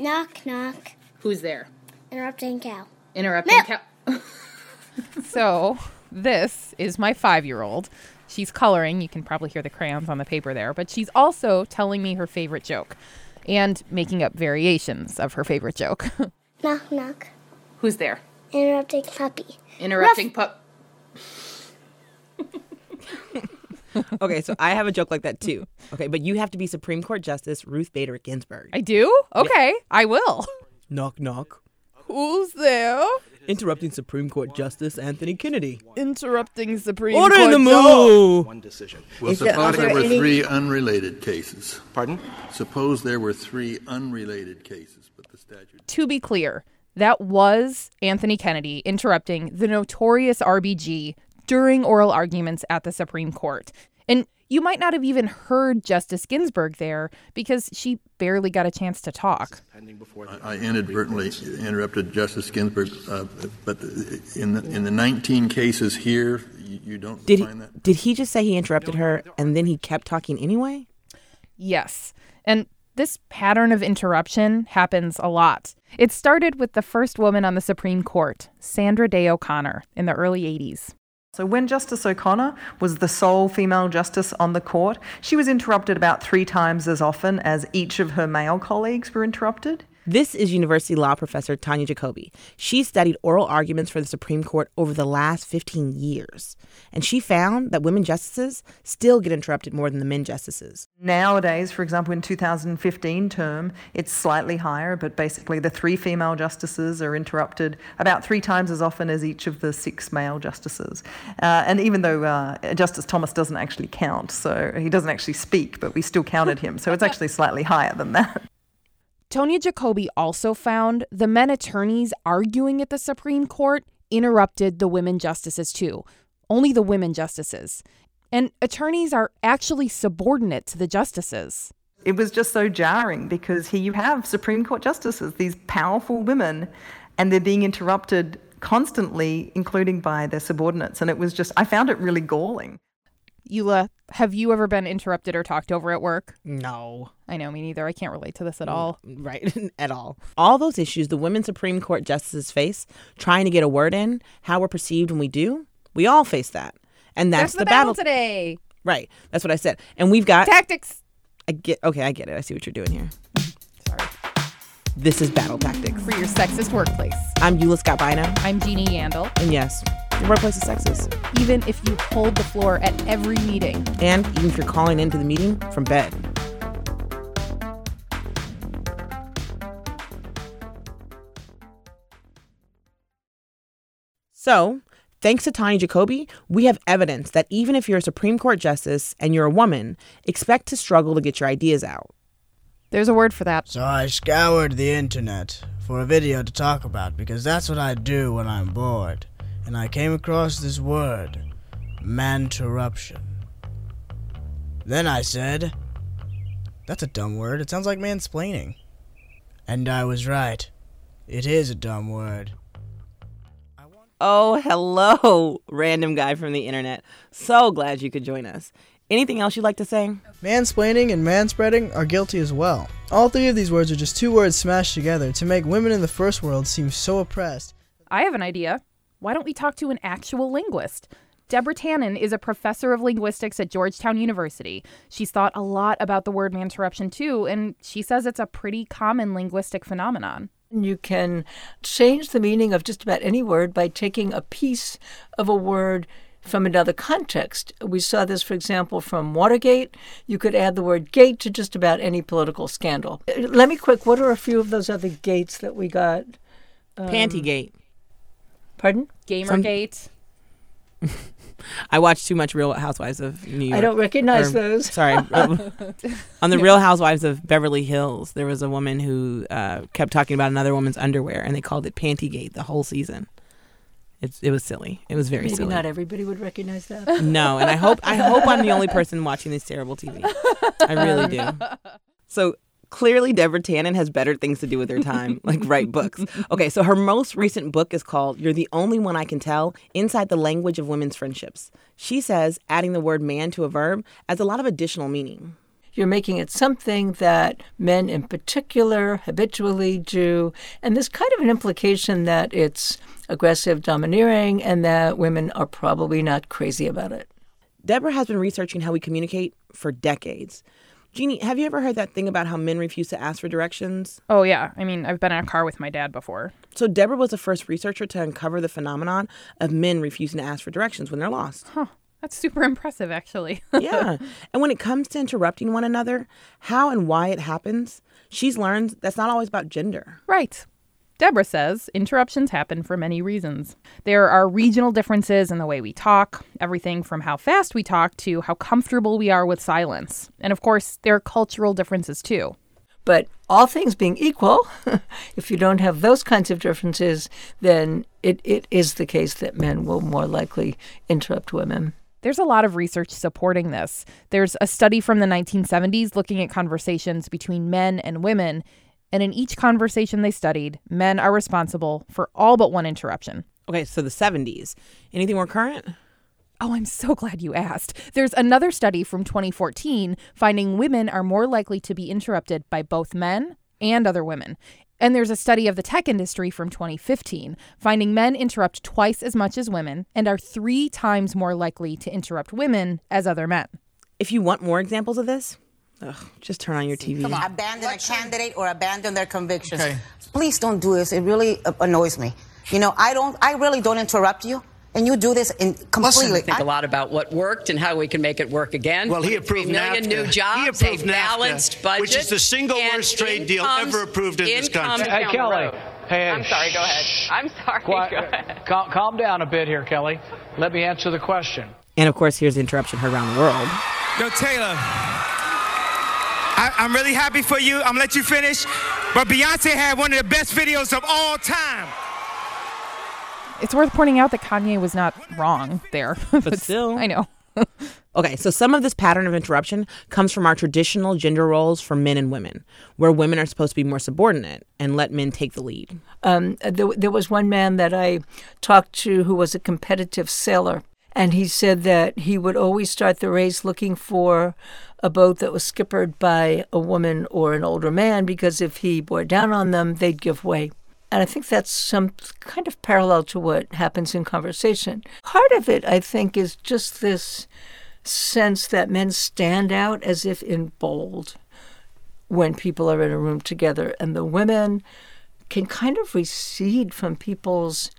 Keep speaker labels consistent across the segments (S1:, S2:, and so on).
S1: Knock, knock.
S2: Who's there?
S1: Interrupting cow.
S2: Interrupting
S1: Milk.
S2: cow.
S3: So, this is my five year old. She's coloring. You can probably hear the crayons on the paper there, but she's also telling me her favorite joke and making up variations of her favorite joke.
S1: Knock, knock.
S2: Who's there?
S1: Interrupting puppy.
S2: Interrupting pup.
S4: Okay, so I have a joke like that too. Okay, but you have to be Supreme Court Justice Ruth Bader Ginsburg.
S3: I do? Okay, I will.
S4: Knock, knock.
S3: Who's there?
S4: Interrupting Supreme Court Justice Anthony Kennedy.
S3: Interrupting Supreme Court.
S4: Order in the
S3: ju-
S4: move.
S5: One decision.
S6: Well,
S4: Is there-
S6: suppose there
S4: there
S6: were
S4: any-
S6: three unrelated cases.
S5: Pardon?
S6: Suppose there were three unrelated cases, but the statute.
S3: To be clear, that was Anthony Kennedy interrupting the notorious RBG during oral arguments at the Supreme Court. And you might not have even heard Justice Ginsburg there because she barely got a chance to talk.
S6: I I inadvertently interrupted Justice Ginsburg, uh, but in the, in the 19 cases here, you, you don't
S4: Did he,
S6: that?
S4: did he just say he interrupted her and then he kept talking anyway?
S3: Yes. And this pattern of interruption happens a lot. It started with the first woman on the Supreme Court, Sandra Day O'Connor, in the early 80s.
S7: So, when Justice O'Connor was the sole female justice on the court, she was interrupted about three times as often as each of her male colleagues were interrupted.
S4: This is University Law professor Tonja Jacobi. She studied oral arguments for the Supreme Court over the last 15 years, and she found that women justices still get interrupted more than the men justices.
S7: Nowadays, for example, in 2015 term, it's slightly higher, but basically the three female justices are interrupted about three times as often as each of the six male justices. Uh, and even though uh, Justice Thomas doesn't actually count, so he doesn't actually speak, but we still counted him, so it's actually slightly higher than that.
S3: Tonja Jacobi also found the men attorneys arguing at the Supreme Court interrupted the women justices too, only the women justices. And attorneys are actually subordinate to the justices.
S7: It was just so jarring because here you have Supreme Court justices, these powerful women, and they're being interrupted constantly, including by their subordinates. And it was just, I found it really galling.
S3: Eula, have you ever been interrupted or talked over at work?
S4: No.
S3: I know, me neither. I can't relate to this at mm, all.
S4: Right, at all. All those issues the women Supreme Court justices face, trying to get a word in, how we're perceived when we do, we all face that. And that's,
S3: That's the, battle today.
S4: Right. That's what I said. And we've got
S3: Tactics.
S4: I get okay, I get it. I see what you're doing here.
S3: Sorry.
S4: This is Battle Tactics.
S3: For your sexist workplace.
S4: I'm Eula Scott Bynoe,
S3: I'm Jeannie Yandel.
S4: and yes, the workplace is sexist.
S3: Even if you hold the floor at every meeting,
S4: And even if you're calling into the meeting from bed. So, thanks to Tonja Jacobi, we have evidence that even if you're a Supreme Court justice and you're a woman, expect to struggle to get your ideas out.
S3: there's a word for that.
S8: So I scoured the internet for a video to talk about because that's what I do when I'm bored. And I came across this word, manterruption. Then I said, that's a dumb word. It sounds like mansplaining. And I was right. It is a dumb word.
S4: Oh, hello, random guy from the internet. So glad you could join us. Anything else you'd like to say?
S9: Mansplaining and manspreading are guilty as well. All three of these words are just two words smashed together to make women in the first world seem so oppressed.
S3: I have an idea. Why don't we talk to an actual linguist? Deborah Tannen is a professor of linguistics at Georgetown University. She's thought a lot about the word manterruption too, and she says it's a pretty common linguistic phenomenon.
S10: You can change the meaning of just about any word by taking a piece of a word from another context. We saw this, for example, from Watergate. You could add the word gate to just about any political scandal. Let me quick, what are a few of those other gates that we got? Um,
S4: Pantygate.
S10: Pardon?
S3: Gamergate.
S4: I watched too much Real Housewives of New York.
S10: I don't recognize
S4: or-
S10: those.
S4: Sorry. On the Real Housewives of Beverly Hills, there was a woman who uh, kept talking about another woman's underwear, and they called it Pantygate the whole season. It's, it was silly. It was very silly.
S10: Maybe
S4: silly.
S10: not everybody would recognize that.
S4: No, and I hope I hope I'm the only person watching this terrible TV. I really do. So clearly, Deborah Tannen has better things to do with her time, like write books. Okay, so her most recent book is called "You're the Only One I Can Tell: Inside the Language of Women's Friendships." She says adding the word "man" to a verb adds a lot of additional meaning.
S10: You're making it something that men in particular habitually do. And there's kind of an implication that it's aggressive, domineering, and that women are probably not crazy about it.
S4: Deborah has been researching how we communicate for decades. Jeannie, have you ever heard that thing about how men refuse to ask for directions?
S3: Oh, yeah. I mean, I've been in a car with my dad before.
S4: So, Deborah was the first researcher to uncover the phenomenon of men refusing to ask for directions when they're lost.
S3: Huh. That's super impressive, actually.
S4: yeah. And when it comes to interrupting one another, how and why it happens, she's learned that's not always about gender.
S3: Right. Deborah says interruptions happen for many reasons. There are regional differences in the way we talk, everything from how fast we talk to how comfortable we are with silence. And of course, there are cultural differences too.
S10: But all things being equal, if you don't have those kinds of differences, then it, it is the case that men will more likely interrupt women.
S3: There's a lot of research supporting this. There's a study from the 1970s looking at conversations between men and women and in each conversation they studied, men are responsible for all but one interruption.
S4: Okay, so the 70s. Anything more current?
S3: Oh, I'm so glad you asked. There's another study from 2014 finding women are more likely to be interrupted by both men and other women. And there's a study of the tech industry from 2015 finding men interrupt twice as much as women and are three times more likely to interrupt women as other men.
S4: If you want more examples of this, Ugh, just turn on your TV.
S5: Come on. Abandon a candidate or abandon their convictions. Okay. Please don't do this. It really uh, annoys me. You know, I don't. I really don't interrupt you. And you do this in completely.
S11: Listen, think I, a lot about what worked and how we can make it work again.
S12: Well, he approved
S11: Three million
S12: NAFTA.
S11: new jobs,
S12: he approved
S11: a balanced
S12: NAFTA,
S11: budget,
S12: which is the single worst trade deal ever approved in this country.
S13: Hey, Kelly. Hey,
S14: I'm sorry. Go ahead. I'm sorry.
S13: Quiet,
S14: go ahead.
S13: Calm, calm down a bit here, Kelly. Let me answer the question.
S4: And of course, here's the interruption heard around the world.
S15: Yo, Taylor. I, am really happy for you. I'm gonna let you finish. But Beyonce had one of the best videos of all time.
S3: It's worth pointing out that Kanye was not wrong there.
S4: But still.
S3: I know.
S4: okay, so some of this pattern of interruption comes from our traditional gender roles for men and women, where women are supposed to be more subordinate and let men take the lead.
S10: Um, there, there was one man that I talked to who was a competitive sailor, and he said that he would always start the race looking for a boat that was skippered by a woman or an older man because if he bore down on them, they'd give way. And I think that's some kind of parallel to what happens in conversation. Part of it, I think, is just this sense that men stand out as if in bold when people are in a room together, and the women can kind of recede from people's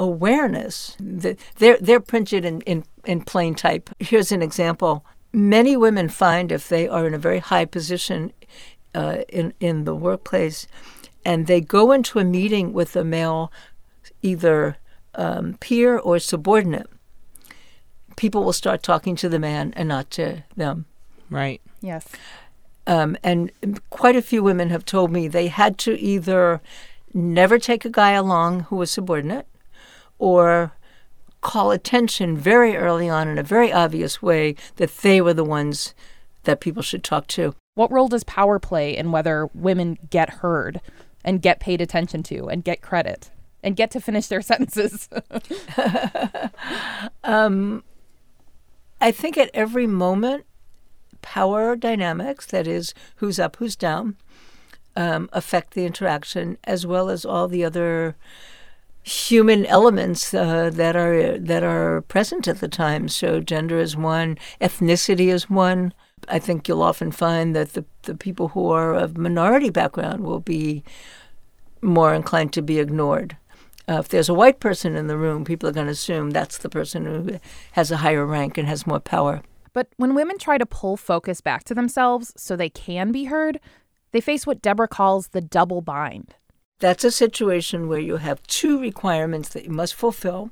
S10: awareness. They're, they're printed in, in, in plain type. Here's an example many women find if they are in a very high position uh, in in the workplace, and they go into a meeting with a male, either um, peer or subordinate, people will start talking to the man and not to them.
S4: Right.
S3: Yes.
S10: Um, and quite a few women have told me they had to either never take a guy along who was subordinate, or call attention very early on in a very obvious way that they were the ones that people should talk to.
S3: What role does power play in whether women get heard and get paid attention to and get credit and get to finish their sentences?
S10: um, I think at every moment, power dynamics, that is, who's up, who's down, um, affect the interaction as well as all the other human elements uh, that are that are present at the time. So gender is one, ethnicity is one. I think you'll often find that the the people who are of minority background will be more inclined to be ignored. Uh, if there's a white person in the room, people are going to assume that's the person who has a higher rank and has more power.
S3: But when women try to pull focus back to themselves so they can be heard, they face what Deborah calls the double bind.
S10: That's a situation where you have two requirements that you must fulfill,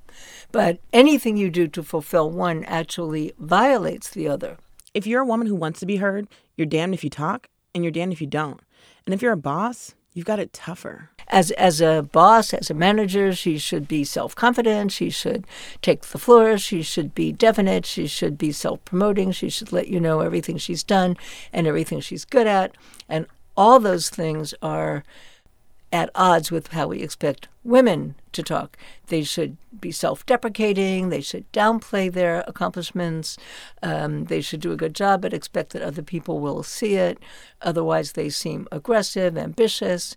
S10: but anything you do to fulfill one actually violates the other.
S4: If you're a woman who wants to be heard, you're damned if you talk and you're damned if you don't. And if you're a boss, you've got it tougher.
S10: As as a boss, as a manager, she should be self-confident, she should take the floor, she should be definite, she should be self-promoting, she should let you know everything she's done and everything she's good at, and all those things are at odds with how we expect women to talk. They should be self deprecating, they should downplay their accomplishments, um, they should do a good job but expect that other people will see it. Otherwise, they seem aggressive, ambitious.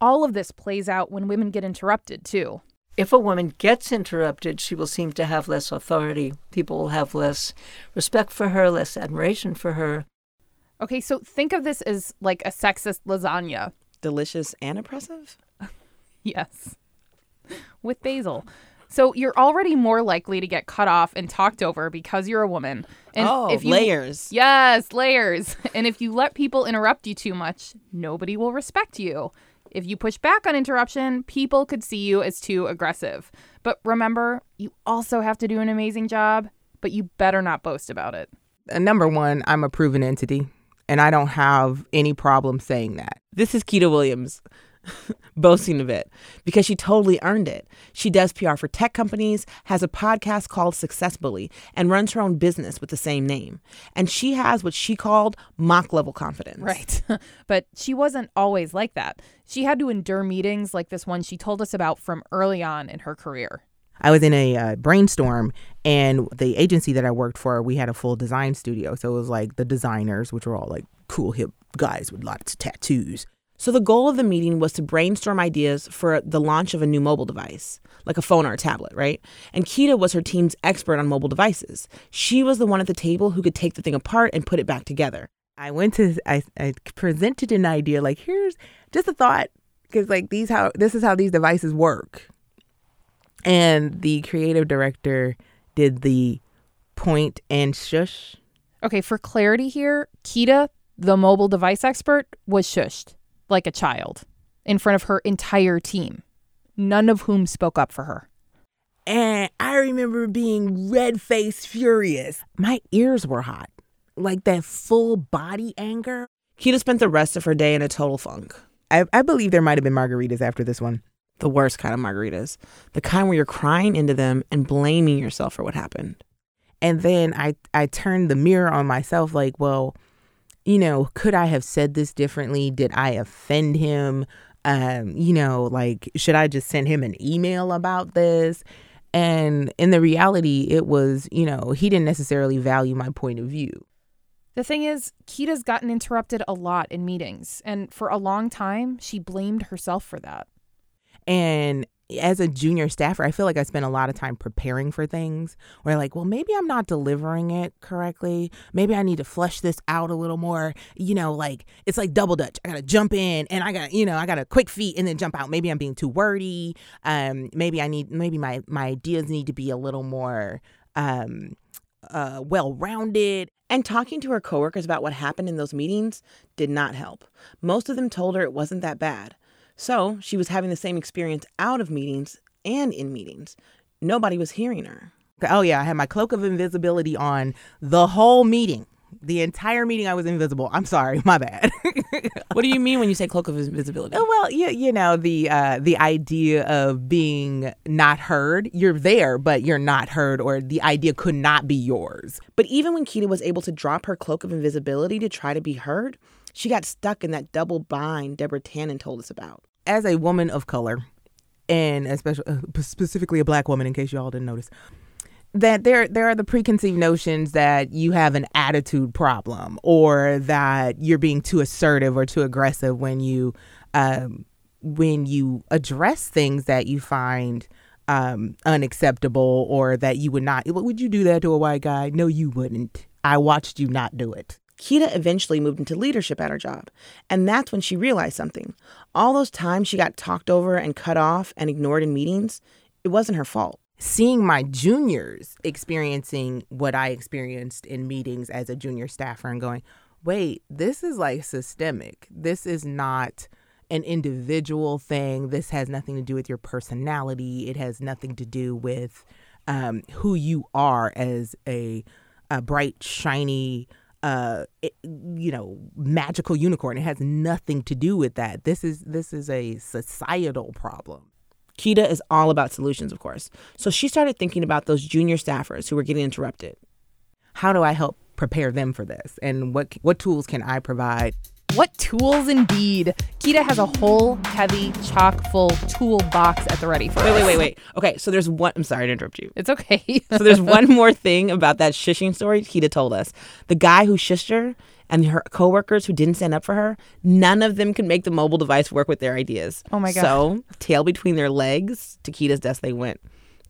S3: All of this plays out when women get interrupted, too.
S10: If a woman gets interrupted, she will seem to have less authority. People will have less respect for her, less admiration for her.
S3: Okay, so think of this as like a sexist lasagna.
S16: Delicious and oppressive?
S3: yes. With basil. So you're already more likely to get cut off and talked over because you're a woman. And
S16: oh,
S3: if you,
S16: layers.
S3: Yes, layers. And if you let people interrupt you too much, nobody will respect you. If you push back on interruption, people could see you as too aggressive. But remember, you also have to do an amazing job, but you better not boast about it.
S16: Uh, number one, I'm a proven entity, and I don't have any problem saying that. This is Keita Williams boasting of it because she totally earned it. She does PR for tech companies, has a podcast called Success Bully, and runs her own business with the same name. And she has what she called mock level confidence.
S3: Right. but she wasn't always like that. She had to endure meetings like this one she told us about from early on in her career.
S16: I was in a uh, brainstorm, and the agency that I worked for, we had a full design studio. So it was like the designers, which were all like cool, hip guys with lots of tattoos. So the goal of the meeting was to brainstorm ideas for the launch of a new mobile device, like a phone or a tablet, right? And Keita was her team's expert on mobile devices. She was the one at the table who could take the thing apart and put it back together. I went to I, I presented an idea like here's just a thought because like these how this is how these devices work. And the creative director did the point and shush.
S3: Okay, for clarity here, Kita, the mobile device expert, was shushed like a child in front of her entire team, none of whom spoke up for her.
S16: And I remember being red faced furious. My ears were hot, like that full body anger. Kita spent the rest of her day in a total funk. I, I believe there might have been margaritas after this one. The worst kind of margaritas. The kind where you're crying into them and blaming yourself for what happened. And then I, I turned the mirror on myself like, well, you know, could I have said this differently? Did I offend him? Um, you know, like, should I just send him an email about this? And in the reality, it was, you know, he didn't necessarily value my point of view.
S3: The thing is, Keita's gotten interrupted a lot in meetings, and for a long time, she blamed herself for that.
S16: And as a junior staffer, I feel like I spent a lot of time preparing for things where, like, well, maybe I'm not delivering it correctly. Maybe I need to flesh this out a little more. You know, like, it's like double dutch. I got to jump in and I got, you know, I got to quick feet and then jump out. Maybe I'm being too wordy. Um, maybe I need, maybe my, my ideas need to be a little more, um, uh, well rounded. And talking to her coworkers about what happened in those meetings did not help. Most of them told her it wasn't that bad. So she was having the same experience out of meetings and in meetings. Nobody was hearing her. Oh, yeah, I had my cloak of invisibility on the whole meeting. The entire meeting, I was invisible. I'm sorry, my bad. what do you mean when you say cloak of invisibility? Oh, well, you, you know the uh, the idea of being not heard. You're there, but you're not heard, or the idea could not be yours. But even when Keita was able to drop her cloak of invisibility to try to be heard, she got stuck in that double bind Deborah Tannen told us about. As a woman of color, and especially uh, specifically a black woman, in case you all didn't notice, that there there are the preconceived notions that you have an attitude problem or that you're being too assertive or too aggressive when you um, when you address things that you find um, unacceptable or that you would not. Would you do that to a white guy? No, you wouldn't. I watched you not do it. Keita eventually moved into leadership at her job, and that's when she realized something. All those times she got talked over and cut off and ignored in meetings, it wasn't her fault seeing my juniors experiencing what I experienced in meetings as a junior staffer and going, wait, this is like systemic. This is not an individual thing. This has nothing to do with your personality. It has nothing to do with um, who you are as a, a bright, shiny, uh, it, you know, magical unicorn. It has nothing to do with that. This is this is a societal problem. Kita is all about solutions, of course. So she started thinking about those junior staffers who were getting interrupted. How do I help prepare them for this? And what what tools can I provide?
S3: What tools indeed. Kita has a whole heavy, chock full toolbox at the ready for
S4: Wait,
S3: us.
S4: wait, wait, wait. Okay, so there's one. I'm sorry to interrupt you.
S3: It's okay.
S4: so there's one more thing about that shushing story Kita told us. The guy who shushed her and her coworkers who didn't stand up for her, none of them could make the mobile device work with their ideas.
S3: Oh my God.
S4: So, tail between their legs, to Kita's desk they went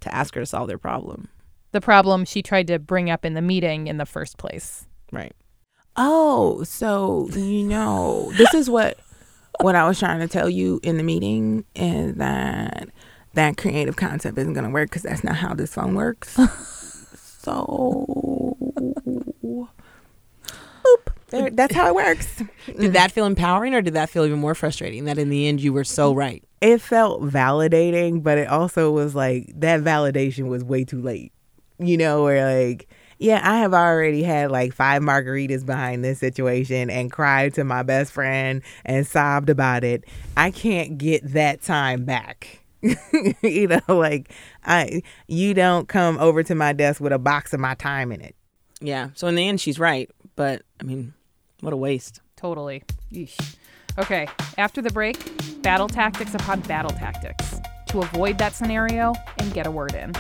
S4: to ask her to solve their problem.
S3: The problem she tried to bring up in the meeting in the first place.
S4: Right.
S16: Oh, so you know, this is what what I was trying to tell you in the meeting is that that creative concept isn't going to work because that's not how this phone works. so, boop. There, that's how it works.
S4: Did that feel empowering or did that feel even more frustrating that in the end you were so right?
S16: It felt validating, but it also was like that validation was way too late. You know, where like, yeah, I have already had like five margaritas behind this situation and cried to my best friend and sobbed about it. I can't get that time back. you know, like I you don't come over to my desk with a box of my time in it.
S4: Yeah. So in the end she's right, but I mean, what a waste.
S3: Totally. Yeesh. Okay, after the break, battle tactics upon battle tactics to avoid that scenario and get a word in.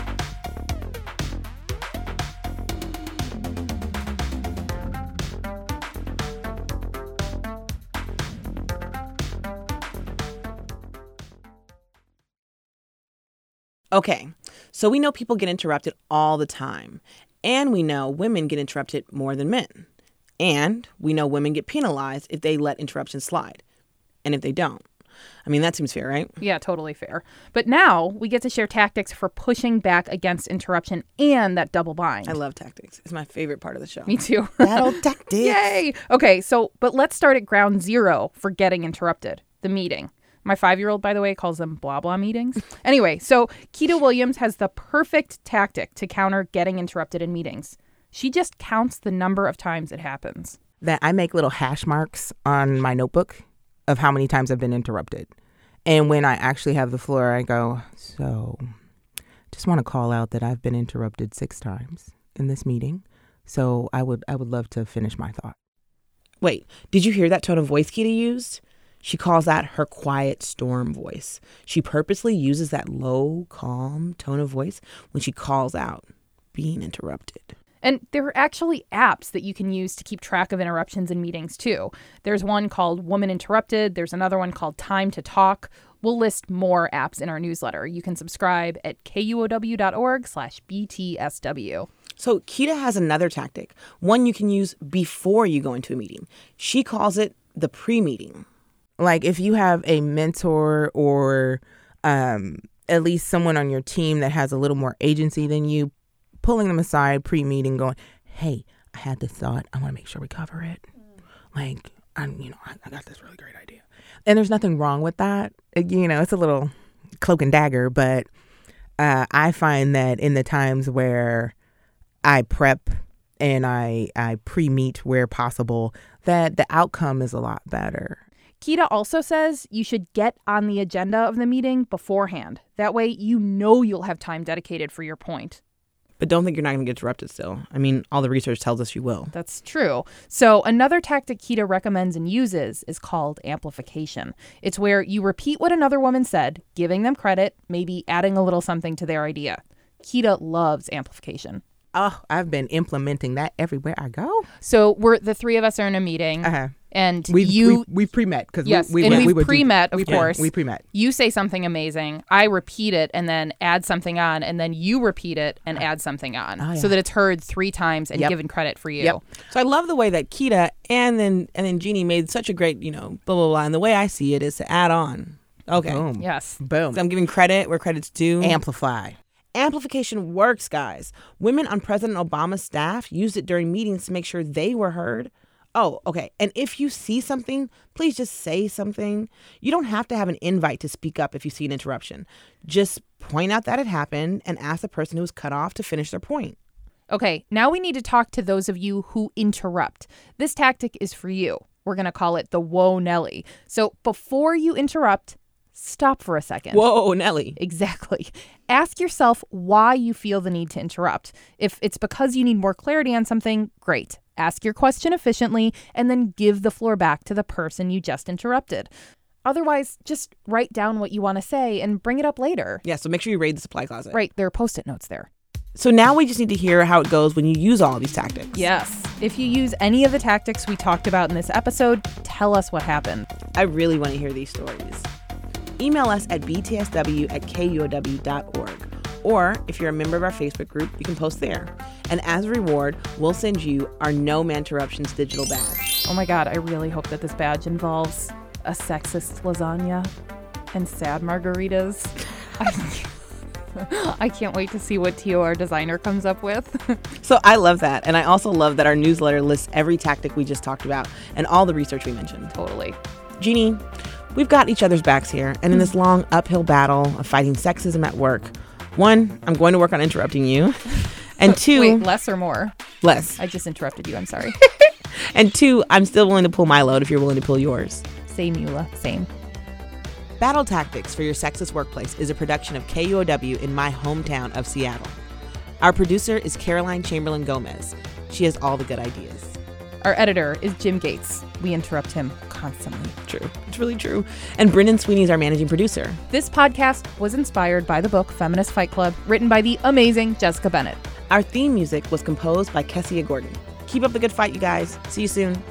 S4: Okay. So we know people get interrupted all the time. And we know women get interrupted more than men. And we know women get penalized if they let interruptions slide. And if they don't. I mean, that seems fair, right?
S3: Yeah, totally fair. But now we get to share tactics for pushing back against interruption and that double bind.
S4: I love tactics. It's my favorite part of the show.
S3: Me too.
S4: Battle tactics.
S3: Yay! Okay, so, but let's start at ground zero for getting interrupted the meeting. My five year old, by the way, calls them blah blah meetings. anyway, so Keita Williams has the perfect tactic to counter getting interrupted in meetings. She just counts the number of times it happens.
S16: That I make little hash marks on my notebook of how many times I've been interrupted. And when I actually have the floor, I go, so just want to call out that I've been interrupted six times in this meeting. So I would I would love to finish my thought.
S4: Wait, did you hear that tone of voice Kita used? She calls that her quiet storm voice. She purposely uses that low, calm tone of voice when she calls out being interrupted.
S3: And there are actually apps that you can use to keep track of interruptions in meetings too. There's one called Woman Interrupted, there's another one called Time to Talk. We'll list more apps in our newsletter. You can subscribe at kuow.org slash btsw.
S4: So Kita has another tactic, one you can use before you go into a meeting. She calls it the pre-meeting.
S16: Like if you have a mentor or um, at least someone on your team that has a little more agency than you, pulling them aside pre-meeting, going, "Hey, I had this thought. I want to make sure we cover it. Like, I'm, you know, I, I got this really great idea." And there's nothing wrong with that. You know, it's a little cloak and dagger, but uh, I find that in the times where I prep and I I pre-meet where possible, that the outcome is a lot better.
S3: Kita also says you should get on the agenda of the meeting beforehand. That way you know you'll have time dedicated for your point.
S4: But don't think you're not going to get interrupted still. I mean, all the research tells us you will.
S3: That's true. So, another tactic Kita recommends and uses is called amplification. It's where you repeat what another woman said, giving them credit, maybe adding a little something to their idea. Kita loves amplification.
S16: Oh, I've been implementing that everywhere I go.
S3: So, we're the three of us are in a meeting.
S16: Uh-huh.
S3: And
S16: We've-
S3: you
S16: we- we've pre-met 'cause we-
S3: yes,
S16: we
S3: and
S16: went-
S3: we've
S16: we
S3: pre-met, of
S16: we- yeah,
S3: course.
S16: we pre-met.
S3: You say something amazing, I repeat it, and then add something on, and then you repeat it and add something on,
S4: Oh,
S3: so that it's heard three times and
S4: Yep.
S3: given credit for you.
S4: Yep. So I love the way that Kita and then and then Jeannie made such a great, you know, blah blah blah. And the way I see it is to add on. Okay.
S16: Boom.
S3: Yes.
S16: Boom.
S4: So I'm giving credit where credit's due.
S16: Amplify.
S4: Amplification works, guys. Women on President Obama's staff used it during meetings to make sure they were heard. Oh, okay. And if you see something, please just say something. You don't have to have an invite to speak up if you see an interruption. Just point out that it happened and ask the person who was cut off to finish their point.
S3: Okay, now we need to talk to those of you who interrupt. This tactic is for you. We're going to call it the Whoa Nelly. So before you interrupt, stop for a second.
S4: Whoa, Nelly.
S3: Exactly. Ask yourself why you feel the need to interrupt. If it's because you need more clarity on something, great. Ask your question efficiently, and then give the floor back to the person you just interrupted. Otherwise, just write down what you want to say and bring it up later.
S4: Yeah, so make sure you raid the supply closet.
S3: Right, there are post it notes there.
S4: So now we just need to hear how it goes when you use all of these tactics.
S3: Yes. If you use any of the tactics we talked about in this episode, tell us what happened.
S4: I really want to hear these stories. Email us at btsw at kuow.org. Or if you're a member of our Facebook group, you can post there. And as a reward, we'll send you our No Manterruptions digital badge.
S3: Oh my God, I really hope that this badge involves a sexist lasagna and sad margaritas. I, can't wait to see what Tio, our designer, comes up with.
S4: So I love that. And I also love that our newsletter lists every tactic we just talked about and all the research we mentioned.
S3: totally.
S4: Jeannie, we've got each other's backs here. And in hmm. this long uphill battle of fighting sexism at work, one, I'm going to work on interrupting you. And two,
S3: Wait, less or more?
S4: less.
S3: I just interrupted you. I'm sorry.
S4: And two, I'm still willing to pull my load if you're willing to pull yours.
S3: Same, Eula. Same.
S4: Battle Tactics for Your Sexist Workplace is a production of KUOW in my hometown of Seattle. Our producer is Caroline Chamberlain Gomez. She has all the good ideas.
S3: Our editor is Jim Gates. We interrupt him constantly.
S4: True. It's really true. And Brendan Sweeney is our managing producer.
S3: This podcast was inspired by the book Feminist Fight Club, written by the amazing Jessica Bennett.
S4: Our theme music was composed by Kessia Gordon. Keep up the good fight, you guys. See you soon.